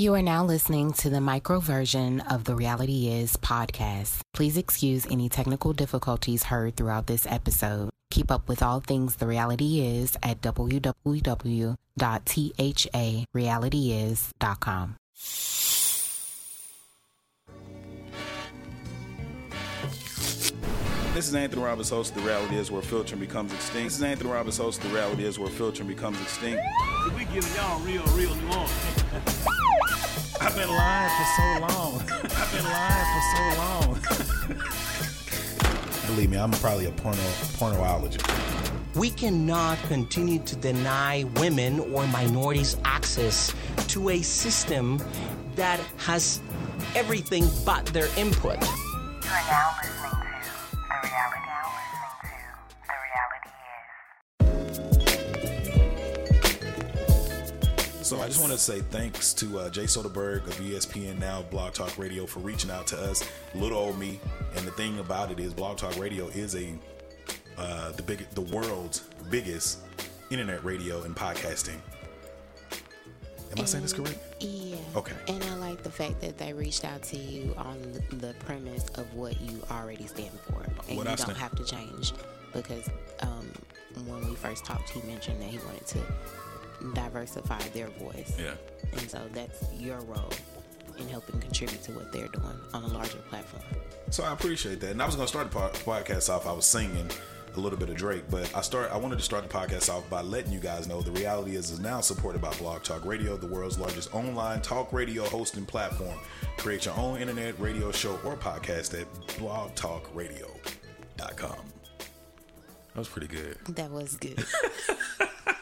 You are now listening to the micro version of the Reality Is podcast. Please excuse any technical difficulties heard throughout this episode. Keep up with all things The Reality Is at www.tharealityis.com. This is Anthony Roberts, host of The Reality Is Where Filtering Becomes Extinct. This is Anthony Roberts, host of The Reality Is Where Filtering Becomes Extinct. We giving y'all real, real New Orleans. I've been lying for so long. I've been lying for so long. Believe me, I'm probably a porno pornoologist. We cannot continue to deny women or minorities access to a system that has everything but their input. You are now listening to the reality. So I just want to say thanks to uh, Jay Soderberg of ESPN Now Blog Talk Radio for reaching out to us, little old me. And the thing about it is, Blog Talk Radio is a uh, the big, the world's biggest internet radio and podcasting. Am I saying this correct? Yeah. Okay. And I like the fact that they reached out to you on the, the premise of what you already stand for. And What you I don't stand- have to change because um, when we first talked, he mentioned that he wanted to diversify their voice. Yeah. And so that's your role in helping contribute to what they're doing on a larger platform. So I appreciate that. And I was going to start the podcast off. I was singing a little bit of Drake, but I start. I wanted to start the podcast off by letting you guys know the reality is is now supported by Blog Talk Radio, the world's largest online talk radio hosting platform. Create your own internet radio show or podcast at blogtalkradio.com. That was pretty good. That was good.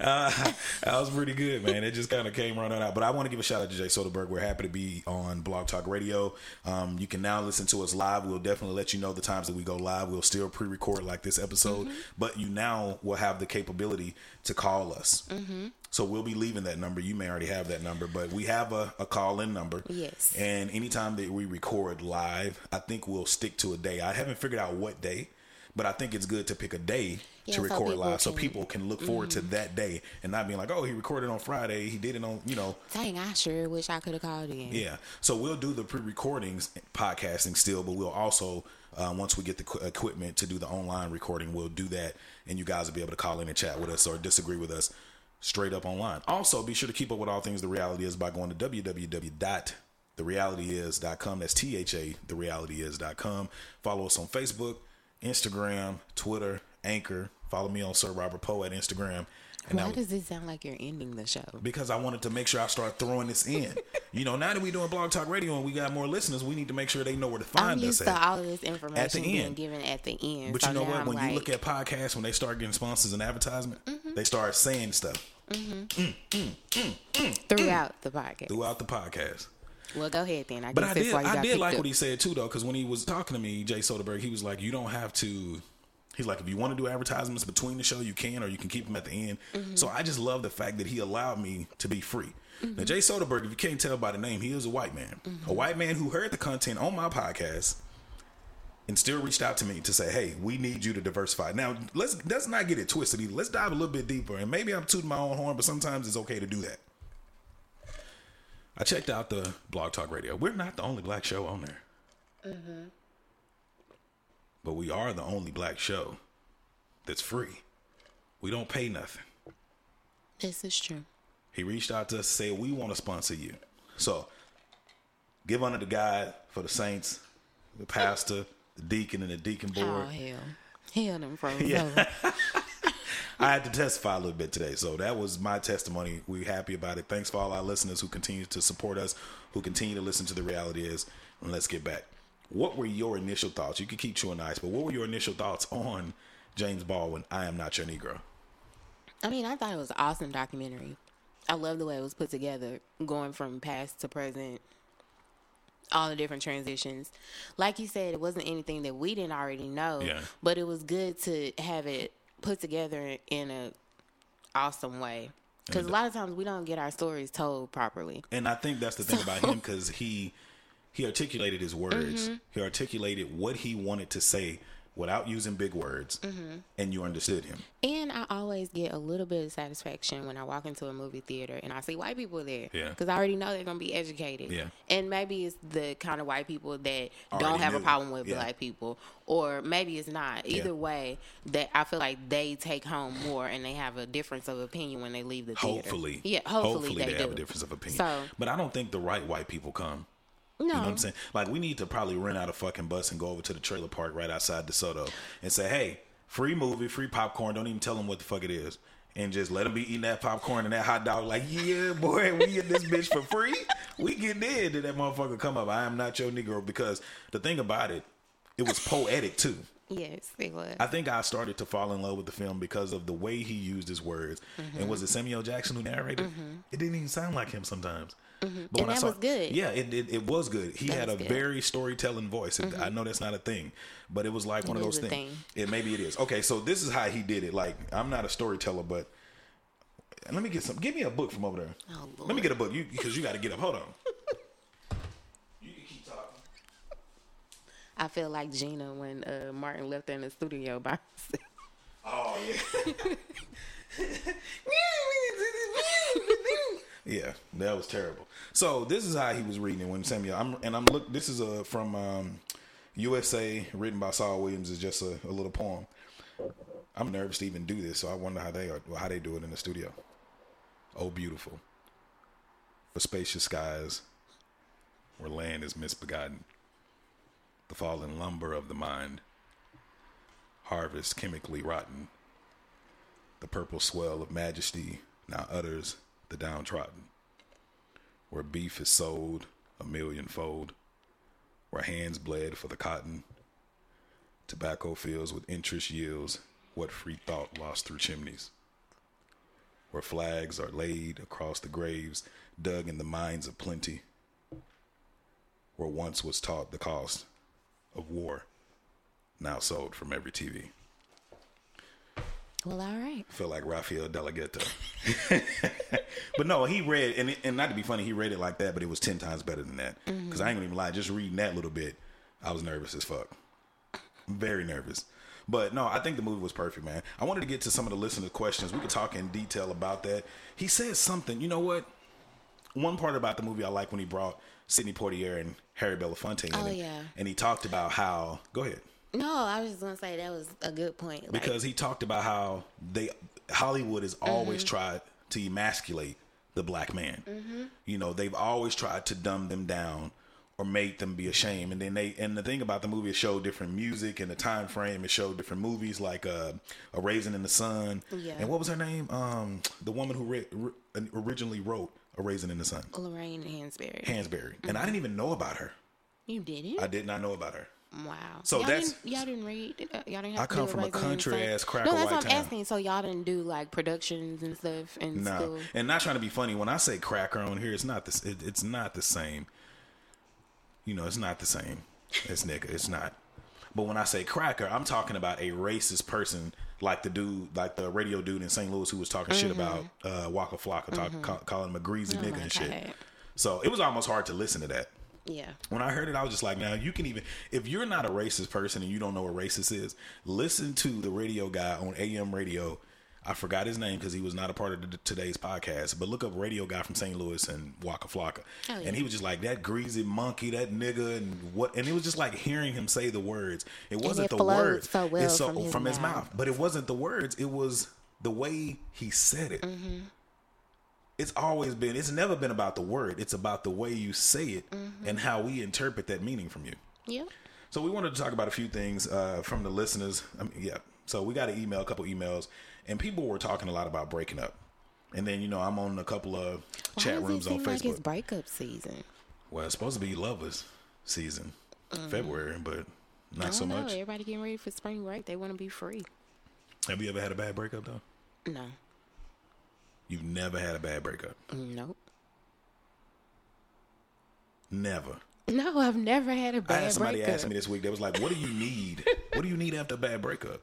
Uh, that was pretty good, man. It just kind of came running out. But I want to give a shout out to Jay Soderberg. We're happy to be on Blog Talk Radio. Um, you can now listen to us live. We'll definitely let you know the times that we go live. We'll still pre-record like this episode, mm-hmm. but you now will have the capability to call us. Mm-hmm. So we'll be leaving that number. You may already have that number, but we have a, a call-in number. Yes. And anytime that we record live, I think we'll stick to a day. I haven't figured out what day, but I think it's good to pick a day Yeah, to record people live so people can look forward to that day and not being like, oh, he recorded on Friday, he did it on, you know, Dang, I sure wish I could have called in. yeah. So we'll do the pre-recordings, podcasting still, but we'll also uh, once we get the qu- equipment to do the online recording, we'll do that, and you guys will be able to call in and chat with us or disagree with us straight up online. Also, be sure to keep up with all things the reality is by going to www.therealityis.com. That's T H A therealityis.com. Follow us on Facebook, Instagram, Twitter, Anchor. Follow me on Sir Robert Poe at Instagram. And Why that- does it sound like you're ending the show? because I wanted to make sure I start throwing this in. you know, now that we're doing Blog Talk Radio and we got more listeners, we need to make sure they know where to I'm find us used at. all of this information at being end. given at the end. but so you know what? I'm When you look at podcasts, when they start getting sponsors and advertisement, mm-hmm. they start saying stuff mm-hmm. mm, mm, mm, throughout the podcast. throughout the podcast. Well, go ahead then. I But I did, why you I did like up. what he said too, though, because when he was talking to me, Jay Soderberg, he was like, "You don't have to." He's like, if you want to do advertisements between the show, you can, or you can keep them at the end. Mm-hmm. So I just love the fact that he allowed me to be free. Now, Jay Soderberg, if you can't tell by the name, he is a white man, Mm-hmm. a white man who heard the content on my podcast and still reached out to me to say, "Hey, we need you to diversify." Now, let's let's not get it twisted. Either. Let's dive a little bit deeper, and maybe I'm tooting my own horn, but sometimes it's okay to do that. I checked out the Blog Talk Radio. We're not the only black show on there, mm-hmm. but we are the only black show that's free. We don't pay nothing. This is true. He reached out to us say we want to sponsor you. So give under the guide for the saints, the pastor, the deacon, and the deacon board. Oh hell, hell them froze Yeah. I had to testify a little bit today, so that was my testimony. We're happy about it. Thanks for all our listeners who continue to support us, who continue to listen to the reality is. And let's get back. What were your initial thoughts? You could keep chewing ice, but what were your initial thoughts on James Baldwin? I am not your Negro. I mean, I thought it was an awesome documentary. I love the way it was put together, going from past to present, all the different transitions. Like you said, it wasn't anything that we didn't already know, Yeah. but it was good to have it put together in a awesome way. Because a lot of times we don't get our stories told properly. And I think that's the thing about him because he he articulated his words. Mm-hmm. He articulated what he wanted to say without using big words, Mm-hmm. and you understood him. And I always get a little bit of satisfaction when I walk into a movie theater and I see white people there. Yeah. Because I already know they're going to be educated. Yeah. And maybe it's the kind of white people that Already don't have knew. a problem with Yeah. black people. Or maybe it's not. Either Yeah. way, that I feel like they take home more and they have a difference of opinion when they leave the theater. Hopefully, Yeah, hopefully, they, they, have a difference of opinion. So, but I don't think the right white people come. No. You know what I'm saying? Like we need to probably rent out a fucking bus and go over to the trailer park right outside DeSoto and say, "Hey, free movie, free popcorn. Don't even tell them what the fuck it is." And just let them be eating that popcorn and that hot dog. Like, yeah, boy, we get this bitch for free. We get in. Did that motherfucker come up? I am not your Negro. Because the thing about it, it was poetic too. Yes, it was. I think I started to fall in love with the film because of the way he used his words. Mm-hmm. And was it Samuel Jackson who narrated? It didn't even sound like him sometimes. But Mm-hmm. And that was good. Yeah, it, it it was good. He That had a good. Mm-hmm. very storytelling voice. It- I know that's not a thing, but it was like one of those things. thing. It maybe it is. Okay, so this is how he did it. Like I'm not a storyteller, but let me get some. Give me a book from over there. Oh, let me get a book. You because you got to get up. Hold on. you can keep talking. I feel like Gina when uh, Martin left her in the studio by herself. Oh yeah. yeah, that was terrible. So this is how he was reading it when Samuel. I'm and I'm look. This is a from um, USA, written by Saul Williams. Is just a, a little poem. I'm nervous to even do this, so I wonder how they are, how they do it in the studio. Oh, beautiful for spacious skies, where land is misbegotten, the fallen lumber of the mind, harvest chemically rotten. The purple swell of majesty now utters the downtrodden, where beef is sold a millionfold, where hands bled for the cotton, tobacco fields with interest yields what free thought lost through chimneys, where flags are laid across the graves dug in the mines of plenty, where once was taught the cost of war, now sold from every TV. Well, all right. feel like Rafael Delegato. but no, he read and it, and not to be funny, he read it like that, but it was ten times better than that. Mm-hmm. Because I ain't gonna even lie, just reading that little bit, I was nervous as fuck, very nervous. But no, I think the movie was perfect, man. I wanted to get to some of the listener questions. We could talk in detail about that. He said something. You know what? One part about the movie I like when he brought Sidney Poitier and Harry Belafonte in Oh, it, yeah. and he talked about how. Go ahead. No, I was just gonna say that was a good point. Like, because he talked about how they Hollywood has always Mm-hmm. tried to emasculate the black man. You know, they've always tried to dumb them down or make them be ashamed. And then they and the thing about the movie, it showed different music and the time frame. It showed different movies like uh, A Raisin in the Sun. Yeah. And what was her name? Um, the woman who re- re- originally wrote A Raisin in the Sun, Lorraine Hansberry. Hansberry. And I didn't even know about her. you didn't? I did not know about her. Wow. So y'all that's- didn't, y'all didn't read. Y'all didn't. Have I come from a Raisin in the country-ass Sun? cracker No, that's what I'm town. asking. So y'all didn't do like productions and stuff in No, school. and not trying to be funny. When I say cracker on here, it's not this. It, it's not the same. You know, it's not the same as nigga. It's not. But when I say cracker, I'm talking about a racist person like the dude, like the radio dude in St. Louis who was talking shit about uh, Waka Flocka, talk, call, calling him a greasy Mm-hmm. Oh nigga and shit. So it was almost hard to listen to that. Yeah. When I heard it, I was just like, now you can even, if you're not a racist person and you don't know what racist is, listen to the radio guy on AM radio. I forgot his name because he was not a part of the, today's podcast, but look up radio guy from St. Louis and Waka Flocka. Oh, yeah. And he was just like, that greasy monkey, that nigga, and what, and it was just like hearing him say the words. It wasn't it the words. so well It's from his mouth. but it wasn't the words. It was the way he said it Mm-hmm. It's always been it's never been about the word it's about the way you say it Mm-hmm. and how we interpret that meaning from you Yeah. so we wanted to talk about a few things uh, from the listeners I mean, yeah so we got an email a couple emails and people were talking a lot about breaking up and then you know i'm on a couple of Why chat rooms on seem like facebook it's breakup season? well it's supposed to be lovers season february but not. So know. much Everybody getting ready for spring break. They want to be free. have you ever had a bad breakup though No. You've never had a bad breakup. Nope. Never. No, I've never had a bad had somebody breakup. ask me this week. They was like, "What do you need? what do you need after a bad breakup?"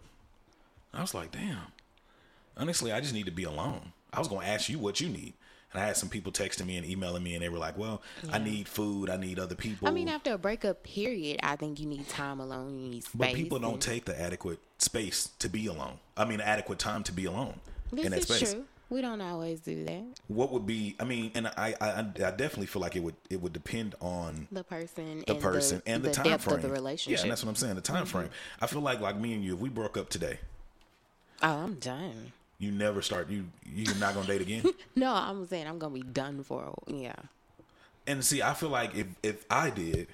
I was like, "Damn." Honestly, I just need to be alone. I was gonna ask you what you need, and I had some people texting me and emailing me, and they were like, "Well, I need food. I need other people." I mean, after a breakup period, I think you need time alone. You need space. but people don't take the adequate space to be alone. I mean, adequate time to be alone This in that is space. true. We don't always do that. What would be? I mean, and I, I, I definitely feel like it would, it would depend on The person, the and person and the, time depth frame of the relationship. Yeah, and that's what I'm saying. The time frame. Mm-hmm. I feel like like me and you, if we broke up today, oh, I'm done. you never start. You you're not gonna date again. No, I'm saying I'm gonna be done for. Yeah. and see, I feel like if if I did,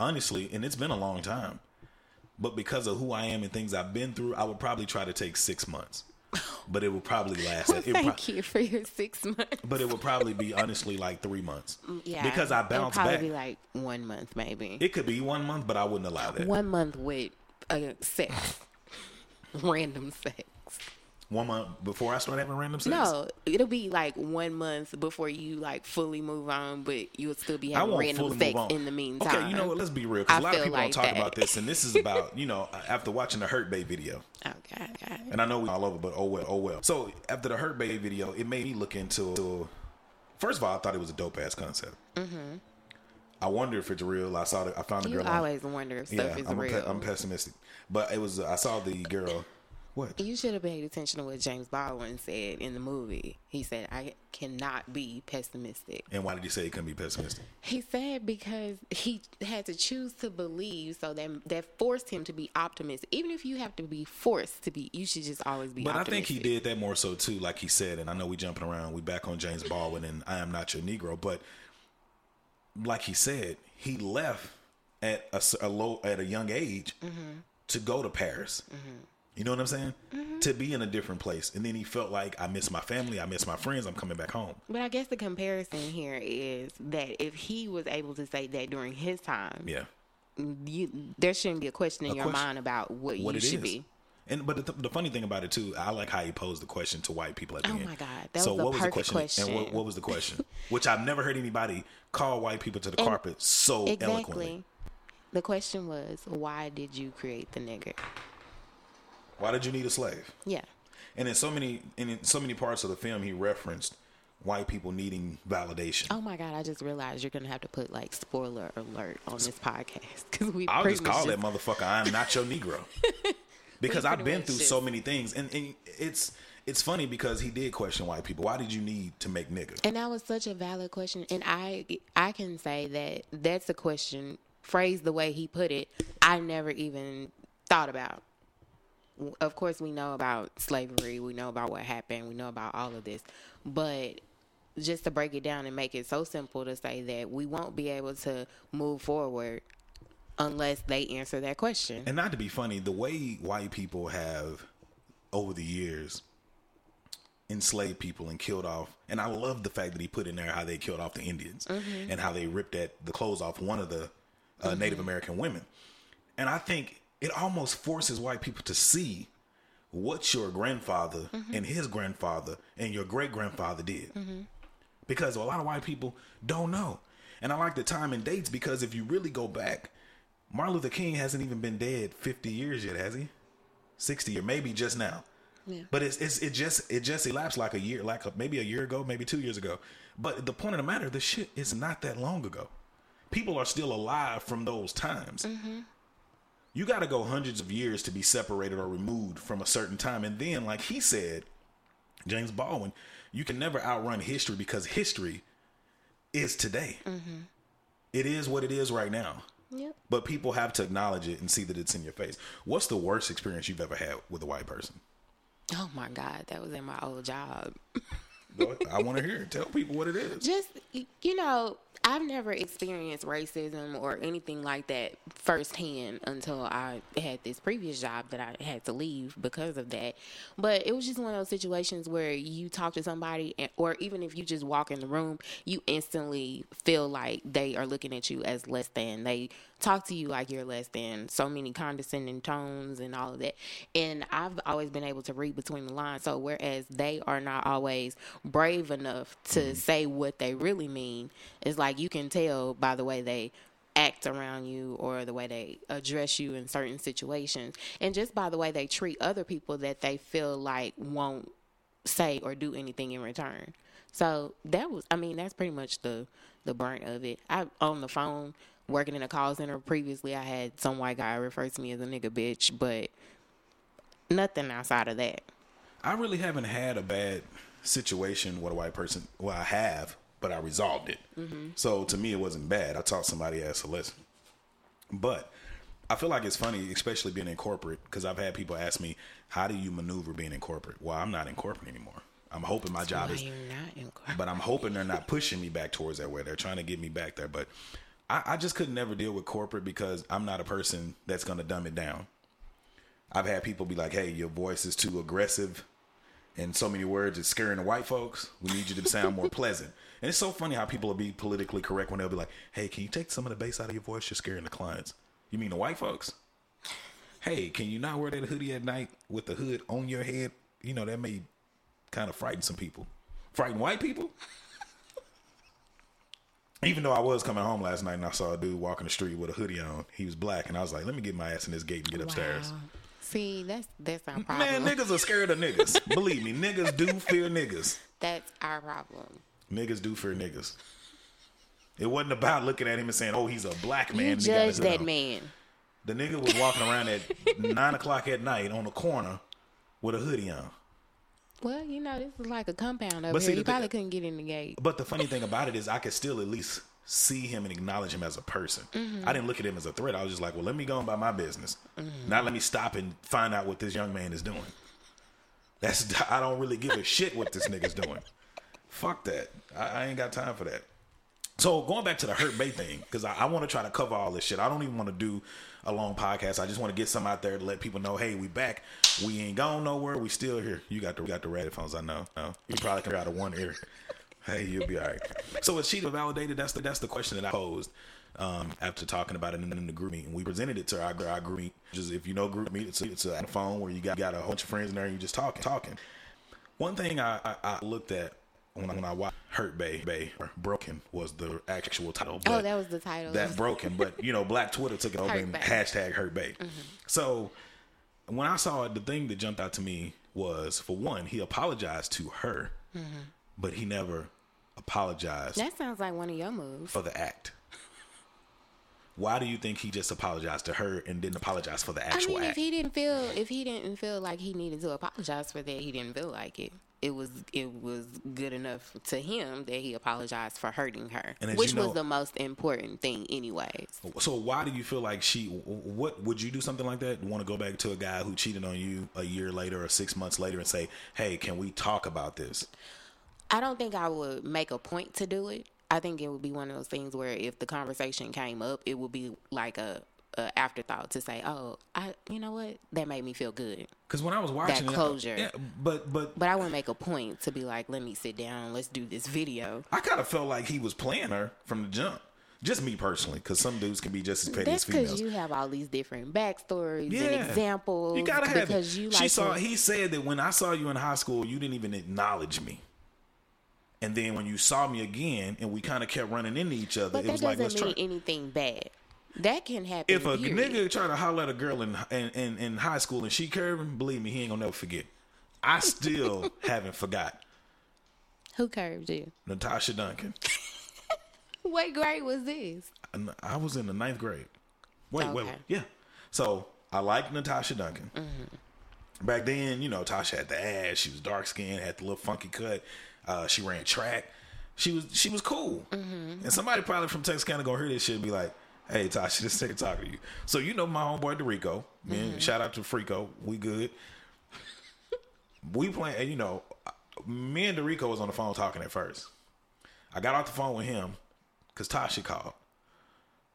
honestly, and it's been a long time, but because of who I am and things I've been through, I would probably try to take six months. But it would probably last. Well, it thank pro- you for your six months. But it would probably be honestly like three months. Yeah, Because I it'll bounce probably back. be like one month, maybe. It could be one month, but I wouldn't allow that. one month with uh, sex, random sex. One month before I start having random sex. No, it'll be like one month before you like fully move on, but you'll still be having random sex in the meantime. Okay, you know what? Let's be real. Because I a lot of people like don't talk that. about this, and this is about you know after watching the Hurt Bae video, Okay, okay. and I know we all over, but oh well, oh well. So after the Hurt Bae video, it made me look into. to- First of all, I thought it was a dope ass concept. Mm-hmm. I wonder if it's real. I saw. The, I found the You girl. on- always wonder if stuff is I'm, real. pe- I'm pessimistic, but it was. I saw the girl. What? You should have paid attention to what James Baldwin said in the movie. He said, I cannot be pessimistic. And why did he say he couldn't be pessimistic? He said because he had to choose to believe, so that that forced him to be optimistic. Even if you have to be forced to be, you should just always be But I think he did that more so too, like he said. And I know we jumping around. We back on James Baldwin and I am not your Negro, but like he said, he left at a low at a young age Mm-hmm. to go to Paris. You know what I'm saying? Mm-hmm. To be in a different place, and then he felt like I miss my family, I miss my friends. I'm coming back home. But I guess the comparison here is that if he was able to say that during his time, Yeah, you, there shouldn't be a question in A your question. mind about what, what you it should is. be. And but the, the funny thing about it too, I like how he posed the question to white people at the Oh end. my God, that so was a what was the question? And what, what was the question? Which I've never heard anybody call white people to the And- carpet so Exactly. eloquently. The question was, why did you create the nigger? Why did you need a slave? Yeah. And in so many and in so many parts of the film, he referenced white people needing validation. Oh my God! I just realized you're gonna have to put like spoiler alert on this podcast because we. I'll just call that motherfucker "I'm not your Negro," because I've been through just- so many things, and, and it's it's funny because he did question white people. Why did you need to make nigga? And that was such a valid question, and I I can say that that's a question phrased the way he put it. I never even thought about. Of course, we know about slavery. We know about what happened. We know about all of this, but just to break it down and make it so simple to say that we won't be able to move forward unless they answer that question. And not to be funny, the way white people have over the years enslaved people and killed off, and I love the fact that he put in there how they killed off the Indians Mm-hmm. and how they ripped at the clothes off one of the uh, Native American women. And I think it almost forces white people to see what your grandfather Mm-hmm. and his grandfather and your great grandfather did. Because a lot of white people don't know. And I like the time and dates because if you really go back, Martin Luther King hasn't even been dead 50 years yet, has he? 60 or maybe just now. Yeah. But it's, it's it just it just elapsed like a year, like a, maybe a year ago, maybe two years ago. But the point of the matter, the shit is not that long ago. People are still alive from those times. You got to go hundreds of years to be separated or removed from a certain time, and then, like he said, James Baldwin, you can never outrun history because history is today. Mm-hmm. It is what it is right now. Yep. But people have to acknowledge it and see that it's in your face. What's the worst experience you've ever had with a white person? Oh my God, that was in my old job. I want to hear. it. Tell people what it is. just you know i've never experienced racism or anything like that firsthand until i had this previous job that i had to leave because of that. But it was just one of those situations where you talk to somebody and, or even if you just walk in the room you instantly feel like they are looking at you as less than. They talk to you like you're less than, so many condescending tones and all of that. And I've always been able to read between the lines. So whereas they are not always brave enough to mm-hmm. say what they really mean, it's like you can tell by the way they act around you or the way they address you in certain situations and just by the way they treat other people that they feel like won't say or do anything in return. So that was I mean that's pretty much the the brunt of it. I on the phone working in a call center previously I had some white guy refer to me as a nigga bitch, but nothing outside of that. I really haven't had a bad situation with a white person. Well, I have, but I resolved it. Mm-hmm. So to me, it wasn't bad. I taught somebody as a lesson. But I feel like it's funny, especially being in corporate, because I've had people ask me, "How do you maneuver being in corporate?" Well, I'm not in corporate anymore. I'm hoping my job is not in court. but I'm hoping they're not pushing me back towards that way. They're trying to get me back there. But I, I just could never deal with corporate because I'm not a person that's to dumb it down. I've had people be like, hey, your voice is too aggressive and so many words it's scaring the white folks. We need you to sound more pleasant. And it's so funny how people will be politically correct when they'll be like, hey, can you take some of the bass out of your voice? You're scaring the clients. You mean the white folks? Hey, can you not wear that hoodie at night with the hood on your head? You know, that may kind of frighten some people. Frighten white people? Even though I was coming home last night and I saw a dude walking the street with a hoodie on, he was black, and I was like, "Let me get my ass in this gate and get upstairs." Wow. See, that's that's our problem. Man, niggas are scared of niggas. Believe me, niggas do fear niggas. That's our problem. Niggas do fear niggas. It wasn't about looking at him and saying, "Oh, he's a black man." you and he got judge that man. The nigga was walking around at nine o'clock at night on the corner with a hoodie on. Well, you know, this is like a compound over But see, here. the You thing- probably couldn't get in the gate. But the funny thing about it is, I could still at least see him and acknowledge him as a person. Mm-hmm. I didn't look at him as a threat. I was just like, well, let me go about my business. Mm-hmm. Now let me stop and find out what this young man is doing. That's I don't really give a shit what this nigga's doing. Fuck that. I, I ain't got time for that. So going back to the Hurt Bae thing, because I, I want to try to cover all this shit. I don't even want to do a long podcast. I just want to get some out there to let people know, hey, we back. We ain't gone nowhere. We still here. You got the got the red headphones. I know. No, you probably can out of one ear. Hey, you'll be all right. So is Cheetah validated? That's the that's the question that I posed um, after talking about it in, in the group meeting. We presented it to our, our group. Just if you know group meet, it's a, it's a phone where you got got a bunch of friends in there and you just talking talking. One thing I, I, I looked at when I, when I watched Hurt Bae Bay or Broken was the actual title. Oh, that was the title. that broken, but you know, Black Twitter took it over and hashtag Hurt Bae. Mm-hmm. So when I saw it, the thing that jumped out to me was for one, he apologized to her, mm-hmm. but he never apologized That sounds like one of your moves. for the act. Why do you think he just apologized to her and didn't apologize for the actual I mean, if act? he didn't feel if he didn't feel like he needed to apologize for that, he didn't feel like it. It was it was good enough to him that he apologized for hurting her, And which you know- was the most important thing, anyways. So why do you feel like she? What would you do something like that? Want to go back to a guy who cheated on you a year later or six months later and say, "Hey, can we talk about this?" I don't think I would make a point to do it. I think it would be one of those things where if the conversation came up, it would be like a, a afterthought to say, "Oh, I, you know what? That made me feel good." Because when I was watching that closure. yeah, but but But I wouldn't make a point to be like, "Let me sit down. Let's do this video." I kind of felt like he was playing her from the jump. Just me personally, because some dudes can be just as petty That's as females. because you have all these different backstories yeah. and examples. You gotta have because it. you she like saw. to- He said that when I saw you in high school, you didn't even acknowledge me. And then when you saw me again, and we kind of kept running into each other, But it was like let's mean try. anything bad. That can happen. If a period. nigga try to holler at a girl in, in in in high school and she curving, believe me, he ain't gonna never forget. I still haven't forgot who curved you? Natasha Duncan. What grade was this? I was in the ninth grade. Wait, wait, Okay. wait, yeah. So I like Natasha Duncan. Back then, you know, Tasha had the ass. She was dark skinned, had the little funky cut. Uh, she ran track. She was she was cool. And somebody probably from Texarkana gonna hear this shit and be like, "Hey, Tasha, this nigga talking to you." So you know my homeboy Dorico. Man, mm-hmm. shout out to Frico. We good. we playing. You know, me and Dorico was on the phone talking at first. I got off the phone with him because Tasha called.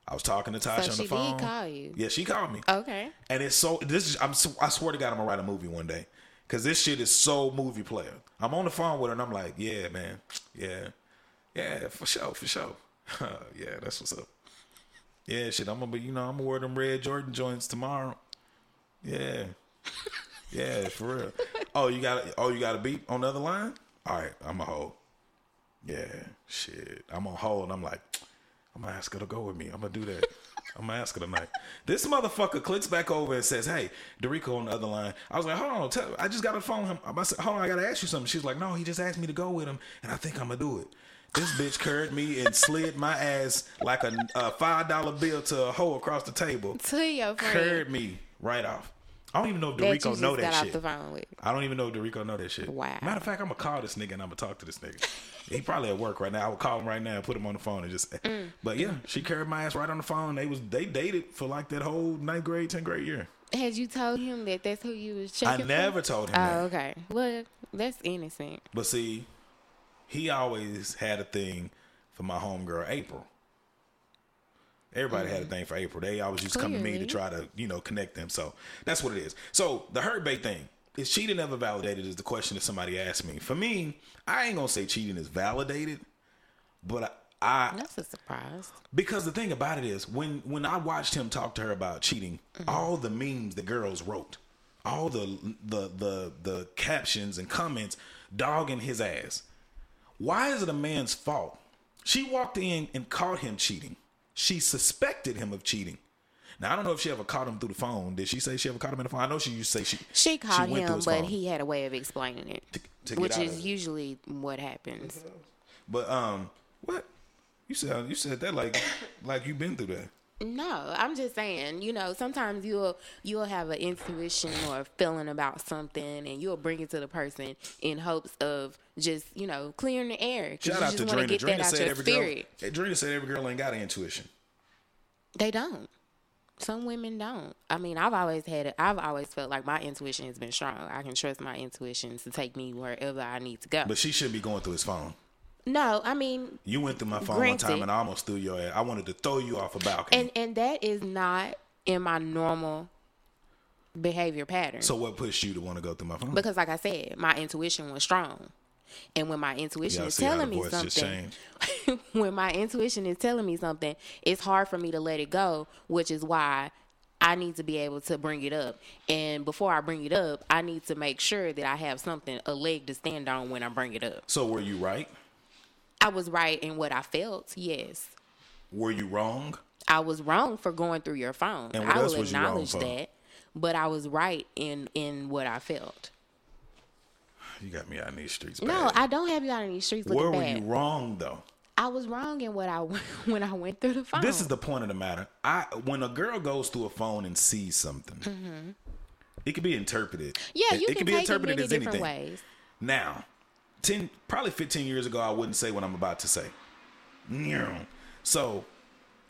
I was talking to Tasha So on she the phone. did call you. Yeah, she called me. Okay. And it's so this is I'm I swear to God I'm gonna write a movie one day because this shit is so movie player. I'm on the phone with her and I'm like, yeah, man, yeah, yeah, for sure, for sure. yeah, that's what's up. Yeah, shit. I'm gonna be, you know, I'm gonna wear them red Jordan joints tomorrow. Yeah, yeah, for real. Oh, you got, oh, you got a beat on the other line. All right, I'm a hold. Yeah, shit. I'm on hold. I'm like, I'm gonna ask her to go with me. I'm gonna do that. I'm gonna ask her tonight. This motherfucker clicks back over and says, "Hey, Dorico on the other line." I was like, "Hold on, tell, I just got to phone him." I said, "Hold on, I gotta ask you something." She's like, "No, he just asked me to go with him, and I think I'm gonna do it." This bitch curved me and slid my ass like a, a five dollar bill to a hole across the table. To your friend. Curved me right off. I don't even know if Dorico know that shit. off the phone with. I don't even know if Dorico know that shit. Wow. Matter of fact, I'm gonna call this nigga and I'm gonna talk to this nigga. he probably at work right now. I would call him right now and put him on the phone and just. Mm. But yeah, she carried my ass right on the phone. They was they dated for like that whole ninth grade, tenth grade year. Had you told him that that's who you was I never for? told him Oh, that. okay. Well, that's innocent. But see, he always had a thing for my homegirl April. Everybody had a thing for April. They always used to come to me to try to, you know, connect them. So that's what it is. So the hurt bait thing is cheating ever validated? Is the question that somebody asked me. For me, I ain't gonna say cheating is validated, but I, I That's a surprise. because the thing about it is when when I watched him talk to her about cheating, Mm-hmm. all the memes the girls wrote, all the the the the captions and comments dogging his ass. Why is it a man's fault? She walked in and caught him cheating. She suspected him of cheating. Now I don't know if she ever caught him through the phone. Did she say she ever caught him in the phone? I know she used to say she She went through him, but phone. he had a way of explaining it, To- to which is usually what happens. But um, what you said? You said that like like you've been through that. No, I'm just saying, you know, sometimes you'll you'll have an intuition or a feeling about something, and you'll bring it to the person in hopes of just you know clearing the air. Shout out to Drina. get that Drina out said every spirit. girl. Drina said every girl ain't got an intuition. They don't. Some women don't. I mean, I've always had it. I've always felt like my intuition has been strong. I can trust my intuition to take me wherever I need to go. But she shouldn't be going through his phone. No, I mean, You went through my phone one time and I almost threw your ass. I wanted to throw you off a balcony. and and that is not in my normal behavior pattern. so what pushed you to want to go through my phone? because like I said, my intuition was strong. And when my intuition Y'all is telling me something, when my intuition is telling me something, it's hard for me to let it go, which is why I need to be able to bring it up. And before I bring it up, I need to make sure that I have something, a leg to stand on when I bring it up. so were you right? I was right in what I felt, yes. Were you wrong? I was wrong for going through your phone. And what I else will was you wrong acknowledge for? that. But I was right in in what I felt. You got me out in these streets. No, bad. I don't have you out in these streets Where were bad. you wrong though? I was wrong in what I when I went through the phone. This is the point of the matter. I when a girl goes through a phone and sees something, it can be interpreted. Mm-hmm. yeah. It- You it can be it interpreted many as different anything. ways. Now, ten probably fifteen years ago, I wouldn't say what I'm about to say. So,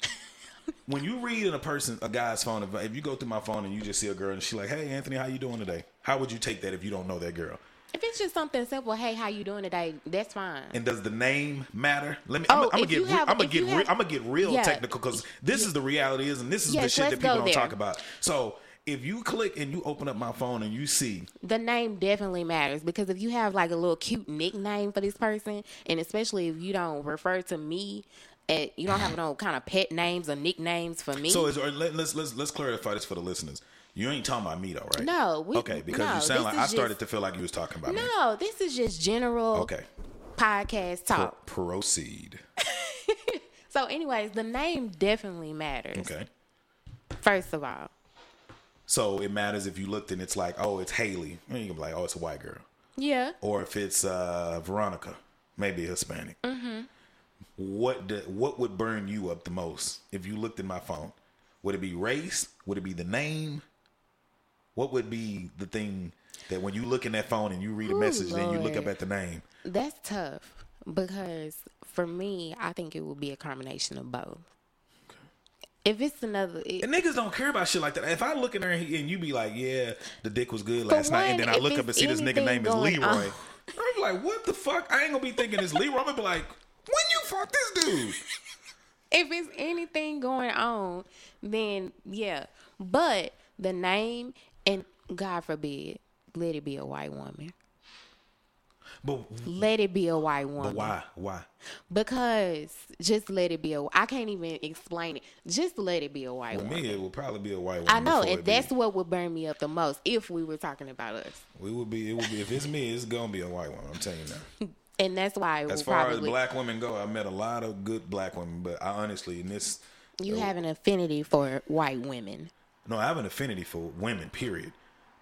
when you read in a person, a guy's phone, if, if you go through my phone and you just see a girl and she's like, "Hey, Anthony, how you doing today?" How would you take that if you don't know that girl? If it's just something simple, hey, how you doing today? That's fine. And does the name matter? Let me. Oh, I'm, gonna get. re- have- I'm gonna get. Re- I'm gonna get real Yeah. technical because this is the reality is, and this is the shit that people don't talk about. So if you click and you open up my phone and you see, the name definitely matters because if you have like a little cute nickname for this person, and especially if you don't refer to me, at, you don't have no kind of pet names or nicknames for me. so is, or let, let's let's let's clarify this for the listeners. You ain't talking about me though, right? No, we- okay, because no, you sound like I started just- to feel like you was talking about me. no, this is just general Okay, podcast Pro- talk. proceed. So, anyways, the name definitely matters. Okay, First of all, so it matters if you looked and it's like, oh, it's Haley. And you can be like, oh, it's a white girl. yeah. or if it's uh, Veronica, maybe Hispanic. Mm-hmm. What do, what would burn you up the most if you looked in my phone? Would it be race? Would it be the name? What would be the thing that when you look in that phone and you read a Ooh, message and you look up at the name? That's tough because for me, I think it would be a combination of both. If it's another, it, And niggas don't care about shit like that. If I look in there and you be like, "Yeah, the dick was good last night," and then I look up and see this nigga name is Leroy, on- I'm like, "What the fuck?" I ain't gonna be thinking it's Leroy. I'm gonna be like, "When you fuck this dude?" if it's anything going on, then yeah. But the name and God forbid, let it be a white woman. But Let it be a white woman. but why? Why? Because just let it be a. I can't even explain it. Just let it be a white For woman. me, it would probably be a white woman. I know, and it be- that's what would burn me up the most if we were talking about us. we would be. It would be if it's me, it's gonna be a white woman. I'm telling you now. And that's why As far probably as black women go, I met a lot of good black women, but I honestly, in this, you uh, have an affinity for white women. no, I have an affinity for women. Period.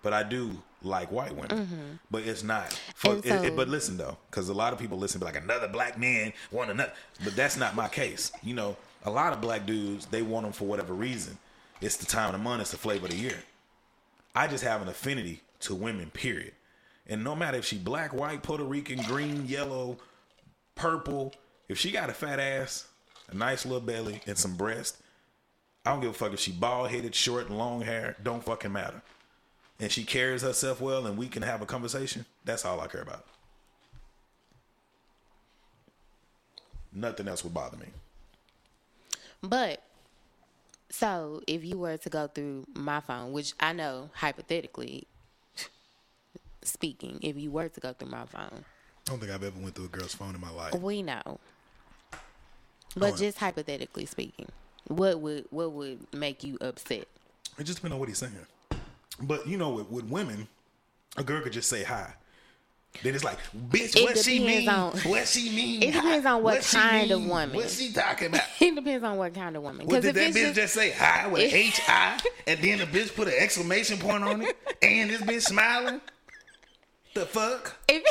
But I do like white women. But it's not. For, Mm-hmm. It- it- but listen though, because a lot of people listen, be like another black man want another. But that's not my case. You know, a lot of black dudes they want them for whatever reason. It's the time of the month. It's the flavor of the year. I just have an affinity to women. Period. And no matter if she black, white, Puerto Rican, green, yellow, purple, if she got a fat ass, a nice little belly, and some breast, I don't give a fuck if she bald headed, short, long hair. Don't fucking matter. And she carries herself well, and we can have a conversation. That's all I care about. Nothing else would bother me. But so if you were to go through my phone, which I know hypothetically speaking, if you were to go through my phone, I don't think I've ever went through a girl's phone in my life. we know. But on. just hypothetically speaking, what would what would make you upset? It just depends on what he's saying. But you know, with, with women, a girl could just say hi. Then it's like, bitch, It what she mean? on- what she mean? It depends on what she kind of woman. What she talking about? It depends on what kind of woman. What, Because did if that bitch just, just, say hi with H I and then the bitch put an exclamation point on it and this bitch smiling? The fuck? if,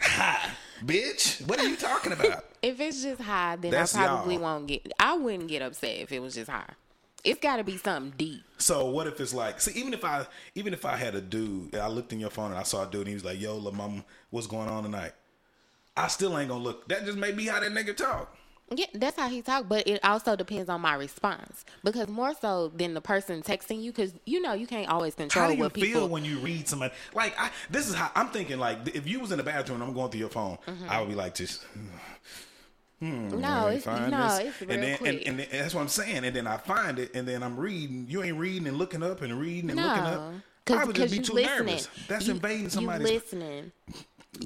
Hi, bitch. What are you talking about? if it's just high, then That's I probably y'all. won't get. I wouldn't get upset if it was just high. It's got to be something deep. So what if it's like, see, even if I, even if I had a dude, I looked in your phone and I saw a dude and he was like, "Yo, la mama, what's going on tonight?" I still ain't gonna look. That just may be how that nigga talk. Yeah, that's how he talk, but it also depends on my response because more so than the person texting you, because you know you can't always control How do you what people. feel when you read somebody? Like, I, this is how I'm thinking. Like, if you was in the bathroom and I'm going through your phone, mm-hmm. I would be like, just. Hmm, no, it's no, this. it's real and then, quick. And, and, then- that's what I'm saying. And then I find it, and then I'm reading. You ain't reading and looking up and reading and looking up. no, I would just be you too listening. nervous. That's You- invading You somebody's. listening.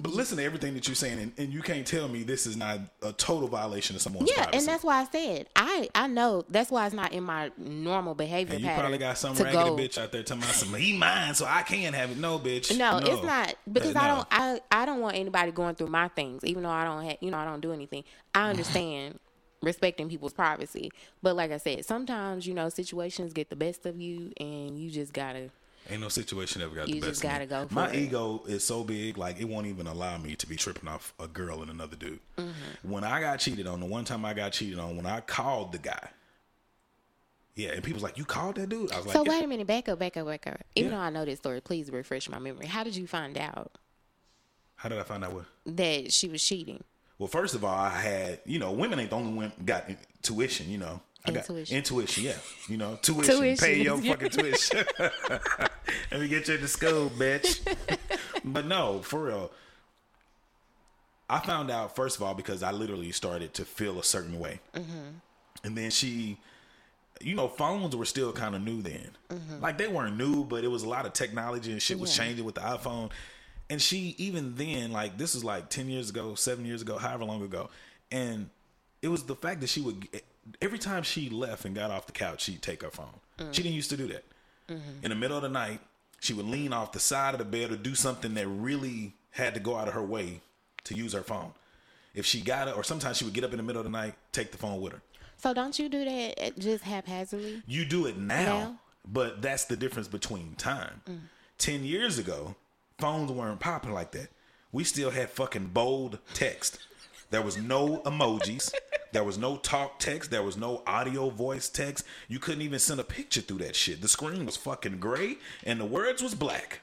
But listen to everything that you're saying, and, and you can't tell me this is not a total violation of someone's Yeah, privacy. and that's why I said I I know that's why it's not in my normal behavior And you probably got some raggedy go. bitch out there telling me some he mine, so I can not have it. No, bitch. No, it's not because uh, I don't. I I don't want anybody going through my things, even though I don't. have you know, I don't do anything. I understand respecting people's privacy, but like I said, sometimes you know situations get the best of you, and you just gotta. Ain't no situation ever got You the best. You just of me. gotta go for My it. ego is so big, like it won't even allow me to be tripping off a girl and another dude. Mm-hmm. When I got cheated on, the one time I got cheated on, when I called the guy, yeah, and people was like, "You called that dude?" I was like, So yeah. wait a minute, back up, back up, back up. Even Yeah. though I know this story, please refresh my memory. How did you find out "How did I find out what?" that she was cheating? Well, first of all, I had you know, women ain't the only one got tuition. You know, I got Intuition. intuition. Yeah, you know, tuition. Tuition. Pay your fucking tuition. Let me get you to school, bitch. but no, for real. I found out first of all because I literally started to feel a certain way, mm-hmm. and then she, you know, phones were still kind of new then. Mm-hmm. Like they weren't new, but it was a lot of technology and shit was Yeah. changing with the iPhone. And she even then, like this was like ten years ago, seven years ago, however long ago, and it was the fact that she would every time she left and got off the couch, she'd take her phone. She didn't used to do that. In the middle of the night, she would lean off the side of the bed or do something that really had to go out of her way to use her phone. If she got it, or sometimes she would get up in the middle of the night, take the phone with her. So don't you do that just haphazardly? You do it now, Now? but that's the difference between time. Mm. Ten years ago, phones weren't popping like that. We still had fucking bold text. There was no emojis. There was no talk text. There was no audio voice text. You couldn't even send a picture through that shit. The screen was fucking gray and the words was black.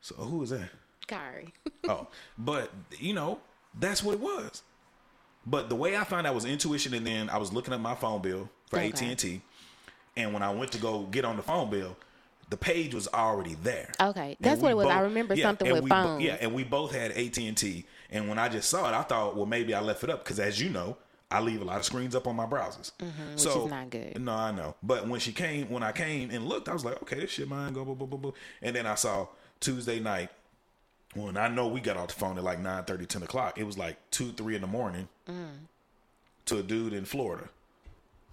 So who was that? Sorry. oh, but you know, that's what it was. But the way I found out was intuition, and then I was looking at my phone bill for Okay. AT and T, and when I went to go get on the phone bill, the page was already there. Okay, that's what it was. I remember something with we bo- phones. yeah, and we both had AT and T, and when I just saw it, I thought, well, maybe I left it up because, as you know, I leave a lot of screens up on my browsers, Mm-hmm, which so is not good. No, I know. But when she came, when I came and looked, I was like, okay, this shit mine. Go, blah, blah, blah, blah. And then I saw Tuesday night when I know we got off the phone at like 9 30, 10 o'clock, it was like 2, 3 in the morning Mm. to a dude in Florida.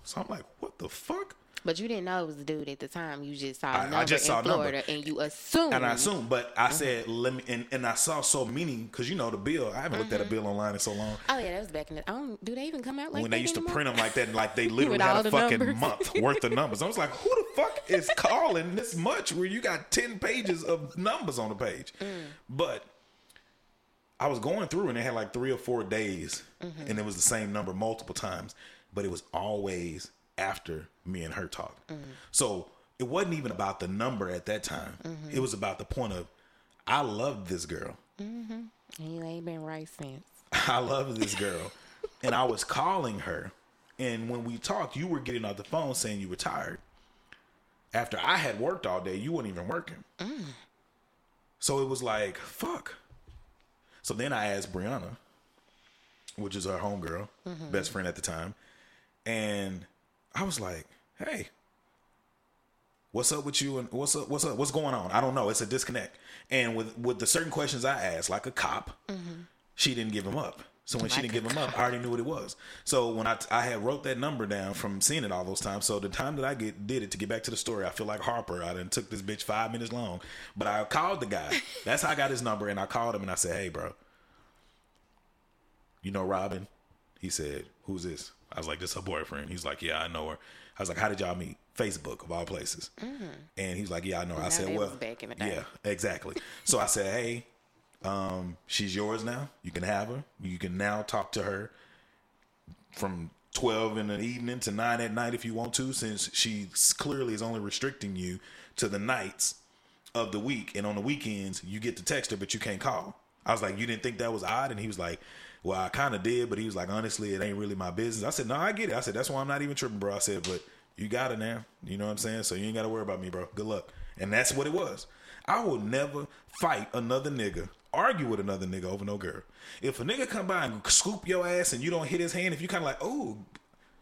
So I'm like, what the fuck? But you didn't know it was a dude at the time. You just saw a I- I number just saw a in number. Florida, and you assumed. And I assumed, but I said, let me, and, and I saw so many, because you know the bill, I haven't looked at a bill online in so long. Oh yeah, that was back in the. I don't. Do they even come out like when they used to print them like that, and like they literally had a fucking numbers. month worth of numbers. I was like, who the fuck is calling this much where you got 10 pages of numbers on the page? Mm. But I was going through and they had like three or four days Mm-hmm. and it was the same number multiple times, but it was always after me and her talked. Mm. So it wasn't even about the number at that time. Mm-hmm. It was about the point of, I loved this girl. And you ain't been right since. I love this girl. and I was calling her. And when we talked, you were getting off the phone saying you were tired. After I had worked all day, you weren't even working. So it was like, fuck. So then I asked Brianna, which is our homegirl, best friend at the time. And I was like, hey, what's up with you and what's up what's up what's going on? I don't know. It's a disconnect. And with with the certain questions i asked like a cop mm-hmm. she didn't give him up. So when she didn't give him up i already knew what it was. So when i i had wrote that number down from seeing it all those times. So the time that i get did it to get back to the story i feel like harper. I done took this bitch five minutes long. But i called the guy. That's how i got his number and i called him and i said hey bro. You know robin he said who's this? I was like this her boyfriend. He's like yeah i know her. I was like how did y'all meet? Facebook of all places. And he's like yeah i know her. i said well back in the day. yeah exactly. So i said hey um she's yours now. You can have her. You can now talk to her from 12 in the evening to 9 at night if you want to since she clearly is only restricting you to the nights of the week. And on the weekends you get to text her but you can't call. I was like you didn't think that was odd? And he was like well i kind of did but he was like honestly it ain't really my business. I said no i get it. I said that's why i'm not even tripping bro. I said but you got it now. You know what i'm saying? So you ain't got to worry about me bro. Good luck. And that's what it was. I will never fight another nigga argue with another nigga over no girl. If a nigga come by and scoop your ass and you don't hit his hand if you kind of like oh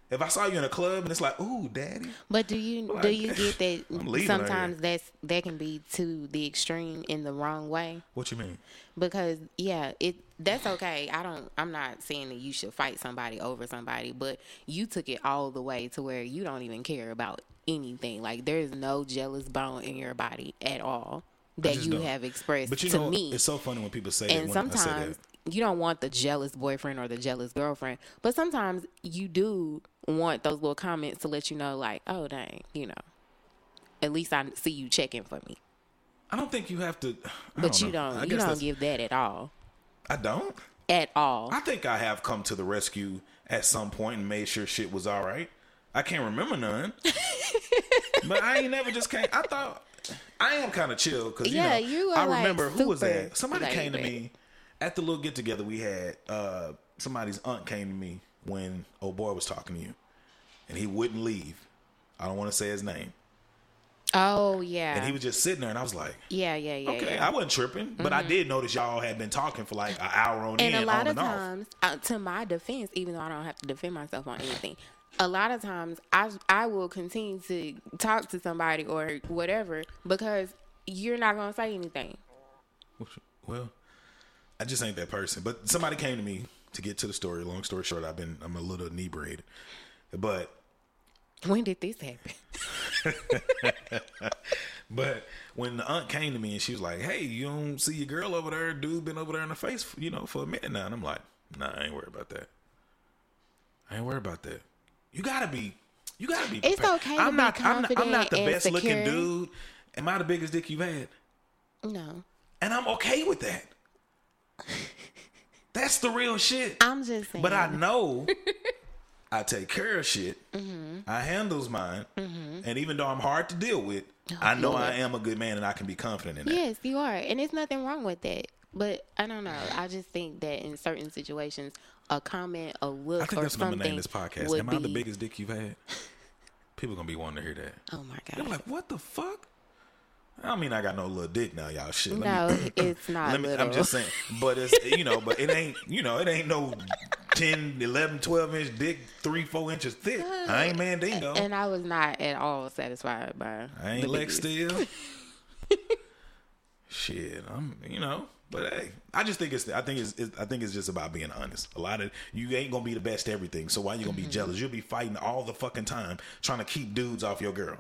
if I saw you in a club and it's like, "Ooh, daddy," But do you Like, do you get that I'm leaving her sometimes that's that can be to the extreme in the wrong way? what you mean? Because yeah, it that's okay. I don't I'm not saying that you should fight somebody over somebody, but you took it all the way to where you don't even care about anything. Like there's no jealous bone in your body at all that you have expressed But you to know, me. it's so funny when people say and that. When I say sometimes that. you don't want the jealous boyfriend or the jealous girlfriend, but sometimes you do want those little comments to let you know, like, oh dang, you know, at least I see you checking for me. I don't think you have to. But you know. don't, I you don't give that at all, I don't. at all. I think I have come to the rescue at some point and made sure shit was all right. I can't remember none, but I ain't never just came. I thought I am kind of chill because you Yeah, know you are, I like, remember who was that? Somebody came to me at the little get together we had. Uh, somebody's aunt came to me when old boy was talking to you, and he wouldn't leave. I don't want to say his name, oh yeah, and he was just sitting there, and I was like. yeah, yeah, yeah. Okay, yeah. I wasn't tripping, but I did notice y'all had been talking for like an hour on end. and end, a lot on of times, uh, to my defense, even though I don't have to defend myself on anything, a lot of times I I will continue to talk to somebody or whatever because you're not gonna say anything. Well, I just ain't that person. But somebody came to me to get to the story. Long story short, I've been I'm a little inebriated, but When did this happen? but when the aunt came to me and she was like, "Hey, you don't see your girl over there? Dude been over there in the face, you know, for a minute now." And I'm like, "Nah, I ain't worried about that. I ain't worried about that. You gotta be, you gotta be. It's okay I'm not, I'm not. I'm not the best looking dude. Am I the biggest dick you've had? No, And I'm okay with that. That's the real shit. I'm just saying. But I know I take care of shit. Mm-hmm. I handles mine. And even though I'm hard to deal with, I know I am a good man and I can be confident in that. Yes, you are, and there's nothing wrong with that. But I don't know. I just think that in certain situations, a comment, a look, I think or that's I'm something gonna name this podcast. Am be. I the biggest dick you've had? People gonna be wanting to hear that. oh my They're god! like, what the fuck? I don't mean I got no little dick now, y'all. Shit. No, me, it's not Let me, I'm just saying, but it's you know, but it ain't you know, it ain't no 10, 11, 12 inch dick, three, four inches thick. I ain't Mandingo. and I was not at all satisfied by. I ain't Lex Steele. Shit, I'm you know But hey, I just think it's I think it's, it's I think it's just about being honest. A lot of you ain't gonna be the best at everything, so why you gonna Mm-hmm. be jealous? You'll be fighting all the fucking time trying to keep dudes off your girl.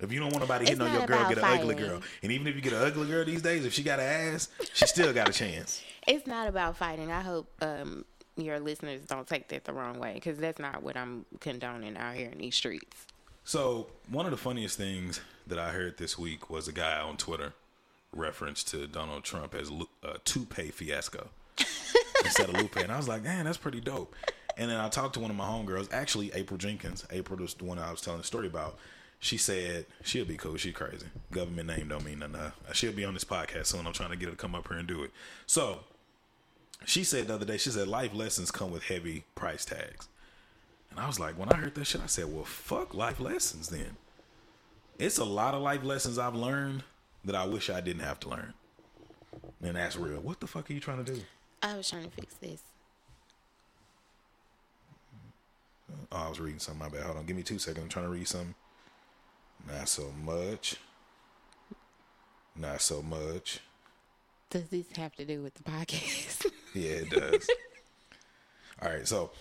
If you don't want nobody hitting on your girl, get an ugly girl. And even if you get an ugly girl these days, if she got an ass, she still got a chance. It's not about fighting. I hope um, your listeners don't take that the wrong way because that's not what I'm condoning out here in these streets. So one of the funniest things that I heard this week was a guy on Twitter reference to Donald Trump as a uh, toupee fiasco instead of Lupe, and I was like, man, that's pretty dope. And then I talked to one of my homegirls, actually April Jenkins. April was the one I was telling the story about. She said she'll be cool. She crazy. Government name don't mean nothing. Uh, she'll be on this podcast soon. I'm trying to get her to come up here and do it. So she said the other day, she said life lessons come with heavy price tags. And I was like, when I heard that shit, I said, well, fuck life lessons then. It's a lot of life lessons I've learned that I wish I didn't have to learn. And that's real. What the fuck are you trying to do? I was trying to fix this. Oh, I was reading something. My bad. Hold on. Give me two seconds. I'm trying to read something. Not so much. Not so much. Does this have to do with the podcast? Yeah, it does. All right, so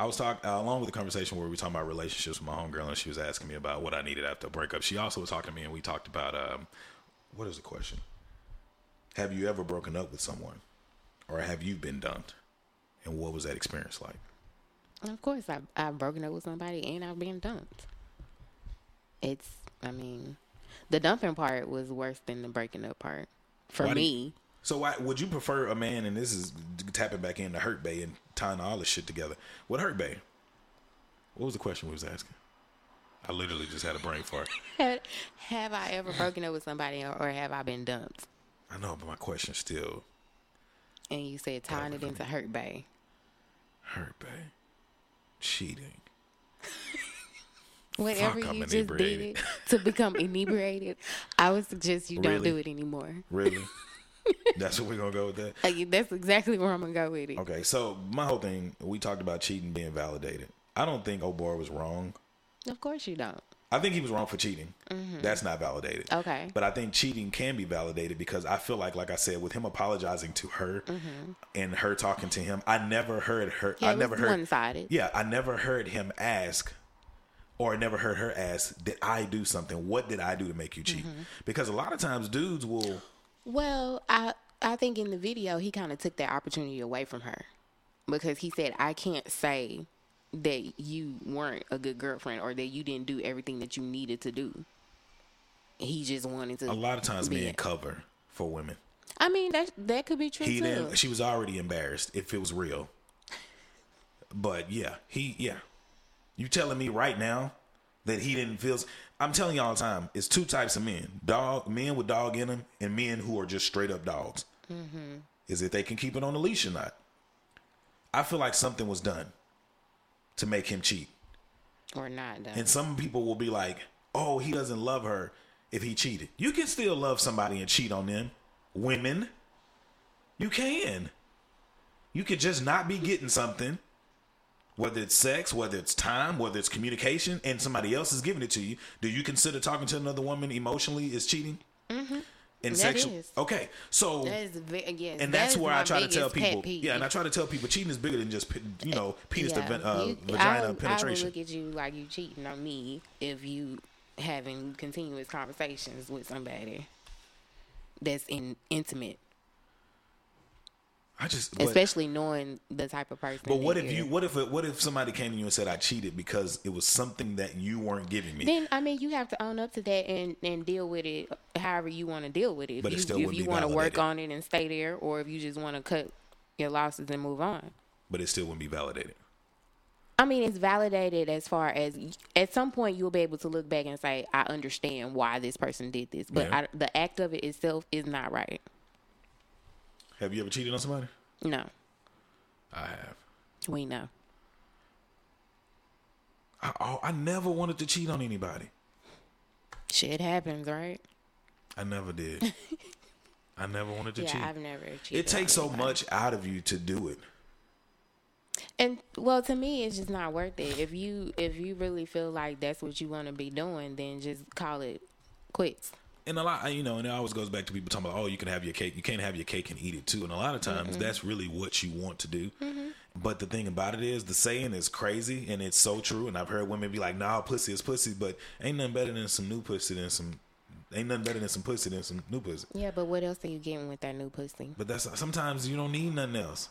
I was talking uh, along with the conversation where we were talking about relationships with my homegirl, and she was asking me about what I needed after a breakup. She also was talking to me, and we talked about um, what is the question? Have you ever broken up with someone, or have you been dumped, and what was that experience like? of course, I've, I've broken up with somebody and I've been dumped. It's, I mean, the dumping part was worse than the breaking up part for Why me. you- so why would you prefer a man? And this is tapping back into Hurt Bae and tying all this shit together. What Hurt Bae? What was the question we was asking? I literally just had a brain fart. Have, I ever broken up with somebody or, or have I been dumped? I know, but my question still And you said tying it into Hurt Bae. Hurt Bae. Cheating. Whatever Fuck, I'm you just inebriated. did to become inebriated, I would suggest you don't Really? do it anymore. Really? That's what we're gonna go with that. Like, that's exactly where I'm gonna go with it. Okay, so my whole thing, we talked about cheating being validated. I don't think O'Bar was wrong. Of course you don't. I think he was wrong for cheating. That's not validated. Mm-hmm. Okay. But I think cheating can be validated because I feel like, like I said, with him apologizing to her and her talking to him, I never heard her. Mm-hmm. Yeah, I it never was heard one-sided. Yeah, I never heard him ask, or never heard her ask, "Did I do something? What did I do to make you cheat?" Mm-hmm. Because a lot of times, dudes will. Well, I I think in the video he kind of took that opportunity away from her because he said, "I can't say that you weren't a good girlfriend or that you didn't do everything that you needed to do." He just wanted to. A lot of times, men cover for women. I mean, that that could be true He too. She was already embarrassed if it was real. But yeah, he yeah. You telling me right now that he didn't feel? I'm telling you all the time. It's two types of men: dog men with dog in them, and men who are just straight up dogs. Mm-hmm. Is if they can keep it on the leash or not. I feel like something was done to make him cheat, or not done. and some people will be like, "Oh, he doesn't love her if he cheated." You can still love somebody and cheat on them. Women, you can. You could just not be getting something, whether it's sex, whether it's time, whether it's communication, and somebody else is giving it to you. Do you consider talking to another woman emotionally is cheating? Mm-hmm. And That sexual. is. Okay, so that is yes, and that that's where I try to tell people. Yeah, and I try to tell people cheating is bigger than just you know penis to uh, you- vagina I would, I would look at you like you cheating on me if you having continuous conversations with somebody that's in intimate, I just but, especially knowing the type of person. but what if you're- what if what if somebody came to you and said I cheated because it was something that you weren't giving me? Then I mean, you have to own up to that and, and deal with it however you want to deal with it. But it if you, still if you want to work on it and stay there, or if you just want to cut your losses and move on. but it still wouldn't be validated. I mean, it's validated as far as at some point you'll be able to look back and say, I understand why this person did this, but Yeah. I, the act of it itself is not right. Have you ever cheated on somebody? No, I have. we know. I, oh, I never wanted to cheat on anybody. Shit happens, right? I never did. I never wanted to yeah, cheat. I've never cheated. It takes so anybody. much out of you to do it. And well, to me, it's just not worth it. If you if you really feel like that's what you want to be doing, then just call it quits. And a lot, you know, and it always goes back to people talking about, oh, you can have your cake, you can't have your cake and eat it too. And a lot of times, mm-hmm. that's really what you want to do. Mm-hmm. But the thing about it is, the saying is crazy, and it's so true. And I've heard women be like, "Nah, pussy is pussy," but ain't nothing better than some new pussy than some. Ain't nothing better than some pussy than some new pussy. Yeah, but what else are you getting with that new pussy? But that's sometimes you don't need nothing else.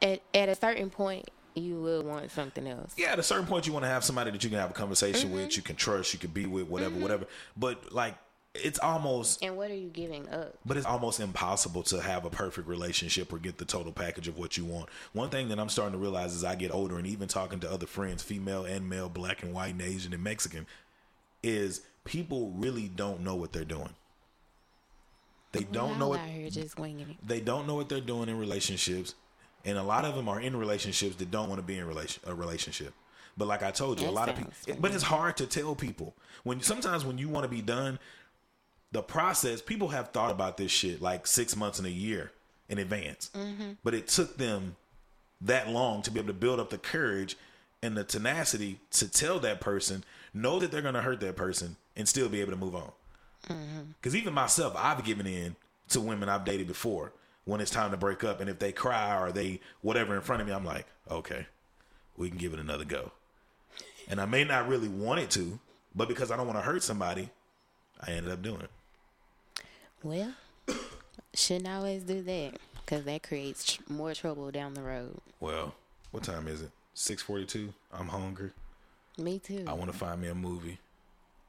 At at a certain point, you will want something else. Yeah, at a certain point, you want to have somebody that you can have a conversation Mm-hmm. with, you can trust, you can be with, whatever, mm-hmm. whatever. But like, it's almost And what are you giving up? But it's almost impossible to have a perfect relationship or get the total package of what you want. One thing that I'm starting to realize as I get older and even talking to other friends, female and male, black and white and Asian and Mexican, is people really don't know what they're doing. They don't Y'all know what here just winging it. they don't know what they're doing in relationships, and a lot of them are in relationships that don't want to be in relation a relationship. But like I told you, a lot of people. But it's hard to tell people when sometimes when you want to be done, the process. People have thought about this shit like six months and a year in advance, mm-hmm. but it took them that long to be able to build up the courage and the tenacity to tell that person, know that they're going to hurt that person, and still be able to move on. Mm-hmm. Because even myself, I've given in to women I've dated before when it's time to break up. And if they cry or they whatever in front of me, I'm like, okay, we can give it another go. And I may not really want it to, but because I don't want to hurt somebody, I ended up doing it. Well, shouldn't always do that because that creates tr- more trouble down the road. Well, what time is it? 642. I'm hungry. Me too. I want to find me a movie.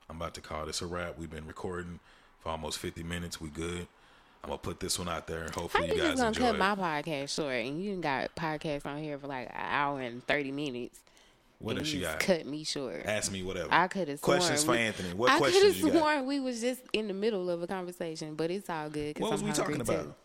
I'm about to call this a wrap. We've been recording for almost 50 minutes. We good. I'm gonna put this one out there. How Hopefully you you just guys gonna enjoy cut it. my podcast short and you done got podcasts on here for like an hour and thirty minutes? What and else you you just got? cut me short. Ask me whatever. I could have sworn questions for we- Anthony. What I could questions have you got? sworn we was just in the middle of a conversation, but it's all good. What was I'm we talking about?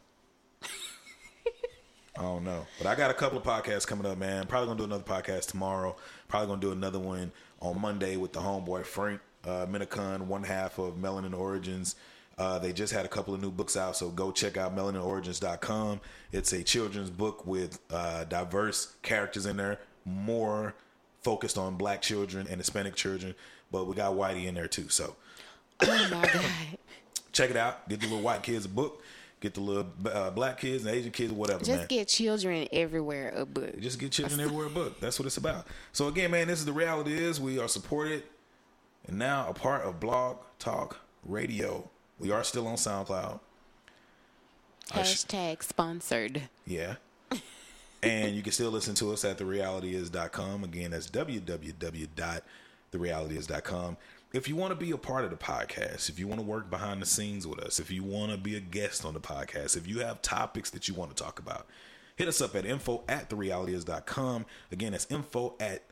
I don't know, but I got a couple of podcasts coming up, man. Probably gonna do another podcast tomorrow. Probably gonna do another one on Monday with the homeboy Frank uh, Minicon, one half of Melanin Origins. Uh, they just had a couple of new books out, so go check out melaninorigins.com. It's a children's book with uh, diverse characters in there, more focused on black children and Hispanic children, but we got Whitey in there too. So Oh my god! check it out. Get the little white kids a book. Get the little uh, black kids and Asian kids, whatever, Just man. get children everywhere a book. Just get children everywhere a book. That's what it's about. So again, man, this is the reality is we are supported and now a part of Blog Talk Radio. We are still on SoundCloud. I sh- Hashtag sponsored. Yeah. And you can still listen to us at therealityis.com. Again, that's www.therealityis.com. If you want to be a part of the podcast, if you want to work behind the scenes with us, if you want to be a guest on the podcast, if you have topics that you want to talk about, hit us up at info at therealityis.com. Again, that's info at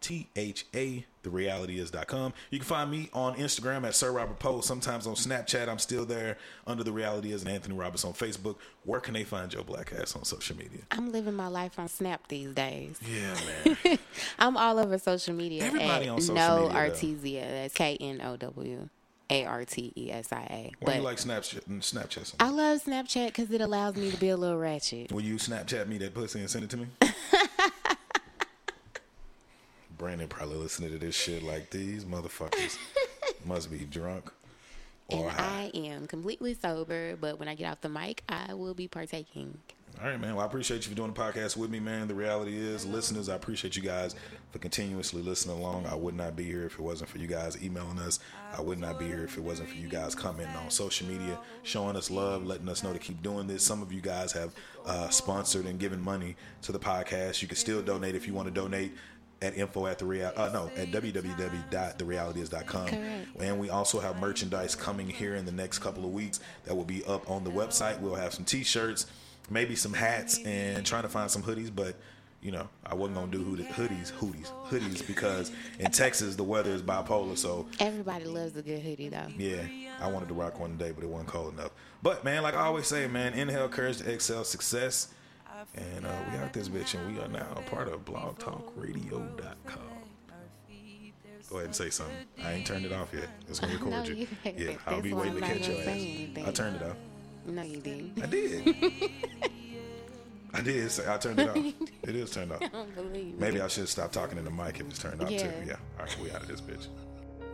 T-H-A, therealityis.com. You can find me on Instagram at Sir Robert Poe. Sometimes on Snapchat, I'm still there under The Reality Is and Anthony Roberts on Facebook. Where can they find Joe Black Ass on social media? I'm living my life on Snap these days. Yeah, man. I'm all over social media. Everybody at on social no media, though. Artesia. That's K N O W A R T E S I A. Why you like Snapchat? Snapchat I love Snapchat because it allows me to be a little ratchet. Will you Snapchat me that pussy and send it to me? Brandon probably listening to this shit like these motherfuckers must be drunk or And high. I am completely sober, but when I get off the mic, I will be partaking. All right, man. Well, I appreciate you for doing the podcast with me, man. The reality is, listeners, I appreciate you guys for continuously listening along. I would not be here if it wasn't for you guys emailing us. I would not be here if it wasn't for you guys commenting on social media, showing us love, letting us know to keep doing this. Some of you guys have uh, sponsored and given money to the podcast. You can still donate if you want to donate at info at the real uh, no at www.therealityis.com Correct. and we also have merchandise coming here in the next couple of weeks that will be up on the website we'll have some t-shirts maybe some hats and trying to find some hoodies but you know i wasn't gonna do hoodie, hoodies hoodies hoodies because in texas the weather is bipolar so Everybody loves a good hoodie, though. yeah i wanted to rock one today but it wasn't cold enough but man like i always say man inhale courage to excel success and uh, we out this bitch and we are now a part of blogtalkradio.com Go ahead and say something. I ain't turned it off yet. It's gonna record No, you. you haven't. Yeah, I'll be waiting to catch your ass. anything. I turned it off. No, you didn't. I did. I did. Say I turned it off. It is turned off. I don't believe Maybe I should stop talking in the mic if it's turned off too. Yeah. Yeah. All right, we out of this bitch.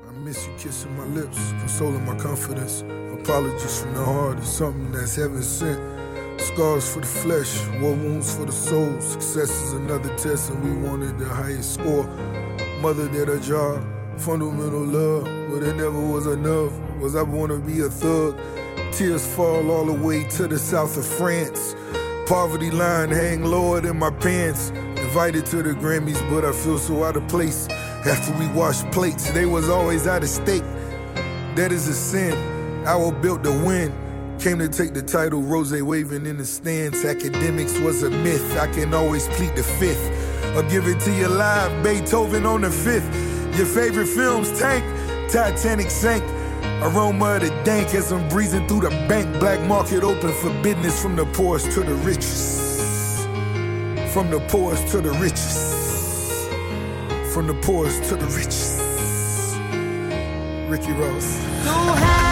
I miss you kissing my lips, consoling my confidence. Apologies from the heart is something that's heaven sent. Scars for the flesh, war wounds for the soul. Success is another test, and we wanted the highest score. Mother did her job, fundamental love, but it never was enough. Was I born to be a thug? Tears fall all the way to the south of France. Poverty line hang lower than my pants. Invited to the Grammys, but I feel so out of place. After we washed plates, they was always out of state. That is a sin. Our built to win. Came to take the title, Rose waving in the stands. Academics was a myth. I can always plead the fifth. Or give it to you live, Beethoven on the fifth. Your favorite films, Tank, Titanic sank. Aroma of the dank as I'm breezing through the bank. Black market open for business from the poorest to the richest. From the poorest to the richest. From the poorest to the richest. Ricky Ross.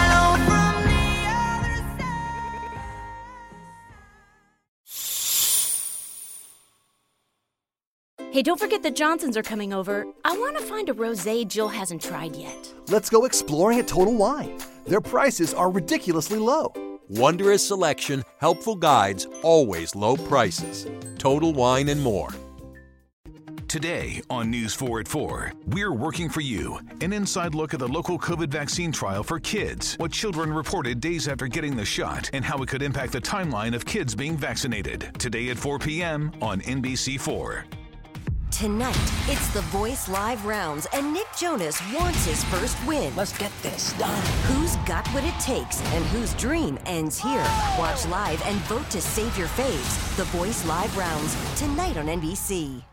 Hey, don't forget the Johnsons are coming over. I want to find a rosé Jill hasn't tried yet. Let's go exploring at Total Wine. Their prices are ridiculously low. Wondrous selection, helpful guides, always low prices. Total Wine and more. Today on News 4 at 4, we're working for you. An inside look at the local COVID vaccine trial for kids, what children reported days after getting the shot, and how it could impact the timeline of kids being vaccinated. Today at 4 p.m. on NBC4. Tonight, it's the Voice Live rounds, and Nick Jonas wants his first win. Let's get this done. Who's got what it takes and whose dream ends here? Watch live and vote to save your faves. The Voice Live rounds, tonight on NBC.